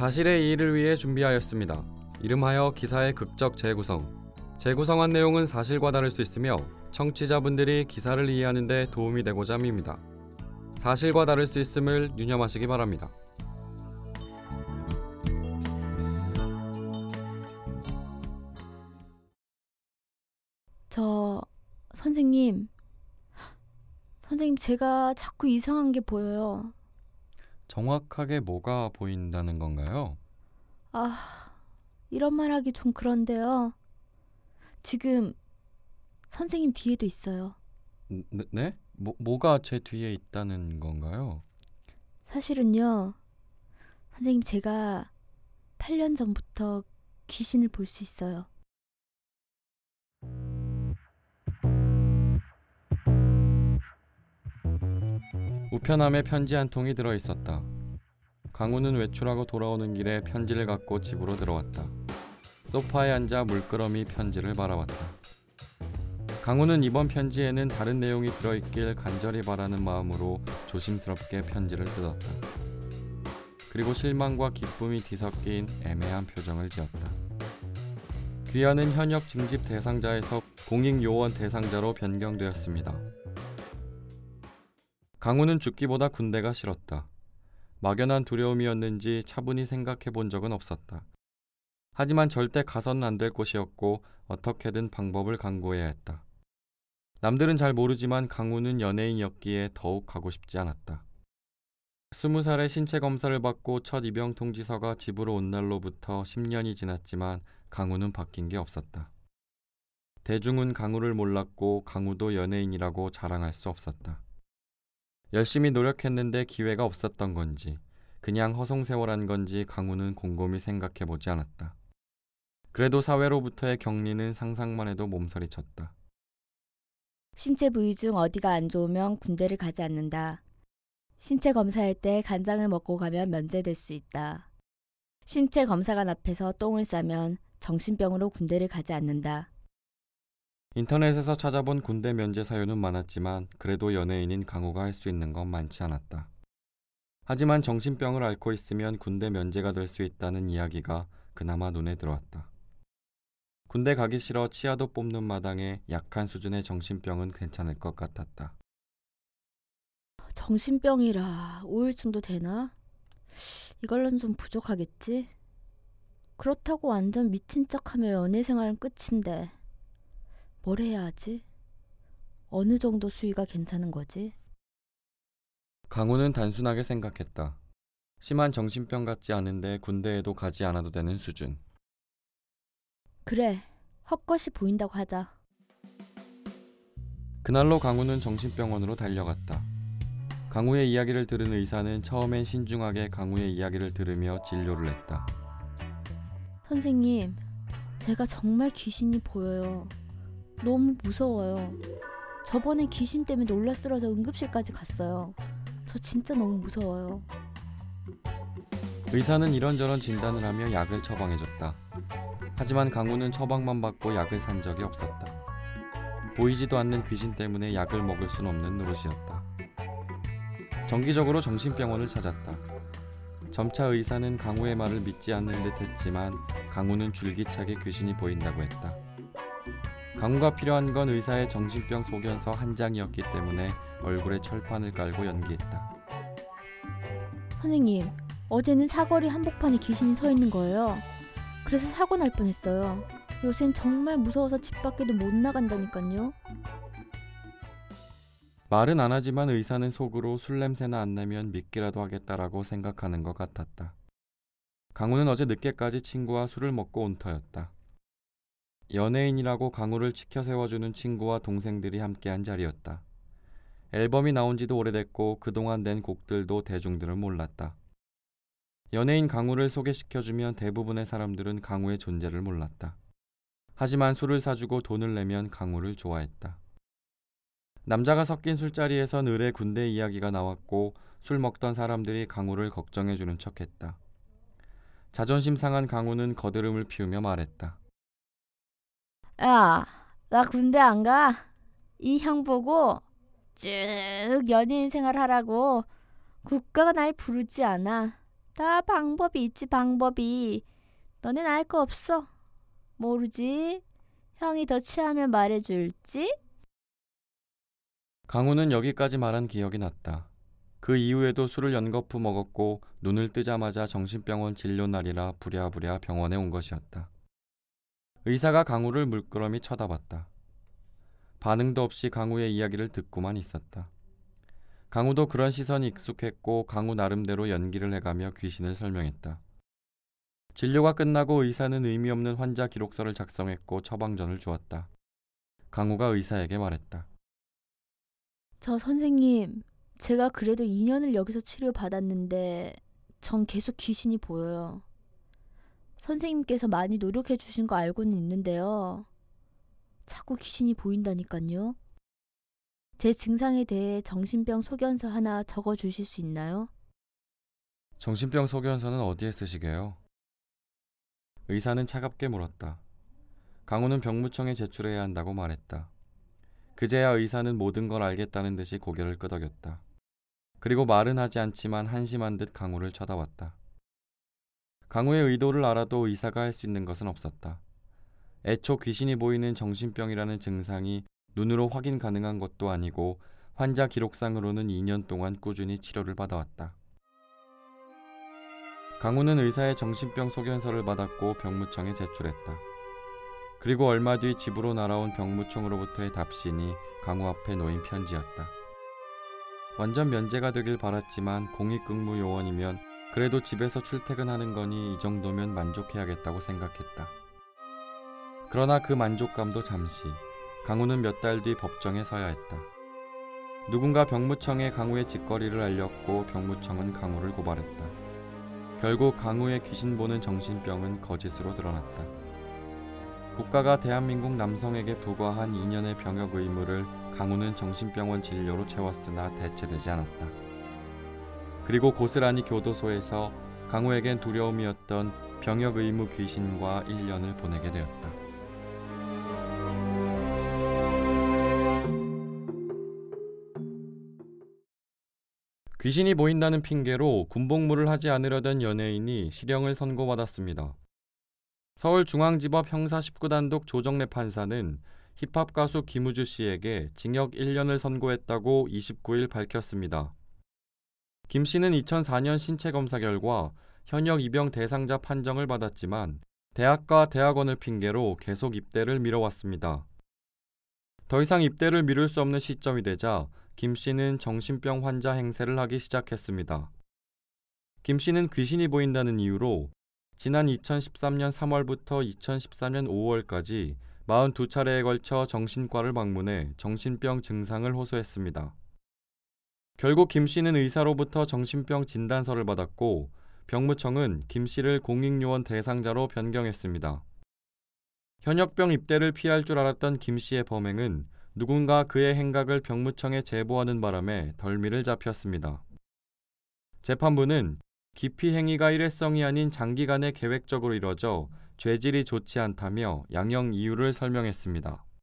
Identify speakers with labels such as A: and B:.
A: 사실의 이의를 위해 준비하였습니다. 이름하여 기사의 극적 재구성. 재구성한 내용은 사실과 다를 수 있으며 청취자분들이 기사를 이해하는 데 도움이 되고자 합니다. 사실과 다를 수 있음을 유념하시기 바랍니다.
B: 저 선생님 선생님 제가 자꾸 이상한 게 보여요.
A: 정확하게 뭐가 보인다는 건가요?
B: 아 이런 말 하기 좀 그런데요. 지금 선생님 뒤에도 있어요.
A: 네? 네? 뭐, 뭐가 제 뒤에 있다는 건가요?
B: 사실은요. 선생님 제가 8년 전부터 귀신을 볼 수 있어요.
A: 우편함에 편지 한 통이 들어 있었다. 강우는 외출하고 돌아오는 길에 편지를 갖고 집으로 들어왔다. 소파에 앉아 물끄러미 편지를 바라봤다. 강우는 이번 편지에는 다른 내용이 들어있길 간절히 바라는 마음으로 조심스럽게 편지를 뜯었다. 그리고 실망과 기쁨이 뒤섞인 애매한 표정을 지었다. 귀하는 현역 징집 대상자에서 공익 요원 대상자로 변경되었습니다. 강우는 죽기보다 군대가 싫었다. 막연한 두려움이었는지 차분히 생각해 본 적은 없었다. 하지만 절대 가서는 안 될 곳이었고 어떻게든 방법을 강구해야 했다. 남들은 잘 모르지만 강우는 연예인이었기에 더욱 가고 싶지 않았다. 스무 살에 신체 검사를 받고 첫 입영 통지서가 집으로 온 날로부터 10년이 지났지만 강우는 바뀐 게 없었다. 대중은 강우를 몰랐고 강우도 연예인이라고 자랑할 수 없었다. 열심히 노력했는데 기회가 없었던 건지 그냥 허송세월한 건지 강우는 곰곰이 생각해 보지 않았다. 그래도 사회로부터의 격리는 상상만 해도 몸서리 쳤다.
B: 신체 부위 중 어디가 안 좋으면 군대를 가지 않는다. 신체 검사할 때 간장을 먹고 가면 면제될 수 있다. 신체 검사관 앞에서 똥을 싸면 정신병으로 군대를 가지 않는다.
A: 인터넷에서 찾아본 군대 면제 사유는 많았지만 그래도 연예인인 강우가 할 수 있는 건 많지 않았다. 하지만 정신병을 앓고 있으면 군대 면제가 될 수 있다는 이야기가 그나마 눈에 들어왔다. 군대 가기 싫어 치아도 뽑는 마당에 약한 수준의 정신병은 괜찮을 것 같았다.
B: 정신병이라 우울증도 되나? 이걸로는 좀 부족하겠지? 그렇다고 완전 미친 척하며 연애 생활은 끝인데 뭘 해야 하지? 어느 정도 수위가 괜찮은 거지?
A: 강우는 단순하게 생각했다. 심한 정신병 같지 않은데 군대에도 가지 않아도 되는 수준.
B: 그래, 헛것이 보인다고 하자.
A: 그날로 강우는 정신병원으로 달려갔다. 강우의 이야기를 들은 의사는 처음엔 신중하게 강우의 이야기를 들으며 진료를 했다.
B: 선생님, 제가 정말 귀신이 보여요. 너무 무서워요. 저번에 귀신 때문에 놀라 쓰러져 응급실까지 갔어요. 저 진짜 너무 무서워요.
A: 의사는 이런저런 진단을 하며 약을 처방해줬다. 하지만 강우는 처방만 받고 약을 산 적이 없었다. 보이지도 않는 귀신 때문에 약을 먹을 순 없는 노릇이었다. 정기적으로 정신병원을 찾았다. 점차 의사는 강우의 말을 믿지 않는 듯 했지만 강우는 줄기차게 귀신이 보인다고 했다. 강우가 필요한 건 의사의 정신병 소견서 한 장이었기 때문에 얼굴에 철판을 깔고 연기했다.
B: 선생님, 어제는 사거리 한복판에 귀신이 서 있는 거예요. 그래서 사고 날 뻔했어요. 요샌 정말 무서워서 집 밖에도 못 나간다니까요.
A: 말은 안 하지만 의사는 속으로 술 냄새나 안 나면 믿기라도 하겠다라고 생각하는 것 같았다. 강우는 어제 늦게까지 친구와 술을 먹고 온 터였다. 연예인이라고 강우를 치켜 세워주는 친구와 동생들이 함께한 자리였다. 앨범이 나온 지도 오래됐고 그동안 낸 곡들도 대중들은 몰랐다. 연예인 강우를 소개시켜주면 대부분의 사람들은 강우의 존재를 몰랐다. 하지만 술을 사주고 돈을 내면 강우를 좋아했다. 남자가 섞인 술자리에선 을의 군대 이야기가 나왔고 술 먹던 사람들이 강우를 걱정해주는 척했다. 자존심 상한 강우는 거드름을 피우며 말했다.
B: 야, 나 군대 안 가. 이 형 보고 쭉 연예인 생활 하라고 국가가 날 부르지 않아. 다 방법이 있지 방법이. 너넨 알 거 없어. 모르지? 형이 더 취하면 말해줄지?
A: 강우는 여기까지 말한 기억이 났다. 그 이후에도 술을 연거푸 먹었고 눈을 뜨자마자 정신병원 진료 날이라 부랴부랴 병원에 온 것이었다. 의사가 강우를 물끄러미 쳐다봤다. 반응도 없이 강우의 이야기를 듣고만 있었다. 강우도 그런 시선이 익숙했고 강우 나름대로 연기를 해가며 귀신을 설명했다. 진료가 끝나고 의사는 의미 없는 환자 기록서를 작성했고 처방전을 주었다. 강우가 의사에게 말했다.
B: 저 선생님, 제가 그래도 2년을 여기서 치료받았는데 전 계속 귀신이 보여요. 선생님께서 많이 노력해 주신 거 알고는 있는데요. 자꾸 귀신이 보인다니까요. 제 증상에 대해 정신병 소견서 하나 적어 주실 수 있나요?
A: 정신병 소견서는 어디에 쓰시게요? 의사는 차갑게 물었다. 강우는 병무청에 제출해야 한다고 말했다. 그제야 의사는 모든 걸 알겠다는 듯이 고개를 끄덕였다. 그리고 말은 하지 않지만 한심한 듯 강우를 쳐다봤다. 강우의 의도를 알아도 의사가 할 수 있는 것은 없었다. 애초 귀신이 보이는 정신병이라는 증상이 눈으로 확인 가능한 것도 아니고 환자 기록상으로는 2년 동안 꾸준히 치료를 받아왔다. 강우는 의사의 정신병 소견서를 받았고 병무청에 제출했다. 그리고 얼마 뒤 집으로 날아온 병무청으로부터의 답신이 강우 앞에 놓인 편지였다. 완전 면제가 되길 바랐지만 공익근무 요원이면 그래도 집에서 출퇴근하는 거니 이 정도면 만족해야겠다고 생각했다. 그러나 그 만족감도 잠시. 강우는 몇 달 뒤 법정에 서야 했다. 누군가 병무청에 강우의 짓거리를 알렸고 병무청은 강우를 고발했다. 결국 강우의 귀신 보는 정신병은 거짓으로 드러났다. 국가가 대한민국 남성에게 부과한 2년의 병역 의무를 강우는 정신병원 진료로 채웠으나 대체되지 않았다. 그리고 고스란히 교도소에서 강우에겐 두려움이었던 병역 의무 귀신과 1년을 보내게 되었다. 귀신이 보인다는 핑계로 군복무를 하지 않으려던 연예인이 실형을 선고받았습니다. 서울중앙지법 형사 19단독 조정래 판사는 힙합 가수 김우주 씨에게 징역 1년을 선고했다고 29일 밝혔습니다. 김 씨는 2004년 신체 검사 결과 현역 입영 대상자 판정을 받았지만 대학과 대학원을 핑계로 계속 입대를 미뤄왔습니다. 더 이상 입대를 미룰 수 없는 시점이 되자 김 씨는 정신병 환자 행세를 하기 시작했습니다. 김 씨는 귀신이 보인다는 이유로 지난 2013년 3월부터 2014년 5월까지 42차례에 걸쳐 정신과를 방문해 정신병 증상을 호소했습니다. 결국 김 씨는 의사로부터 정신병 진단서를 받았고 병무청은 김 씨를 공익요원 대상자로 변경했습니다. 현역병 입대를 피할 줄 알았던 김 씨의 범행은 누군가 그의 행각을 병무청에 제보하는 바람에 덜미를 잡혔습니다. 재판부는 기피 행위가 일회성이 아닌 장기간에 계획적으로 이뤄져 죄질이 좋지 않다며 양형 이유를 설명했습니다.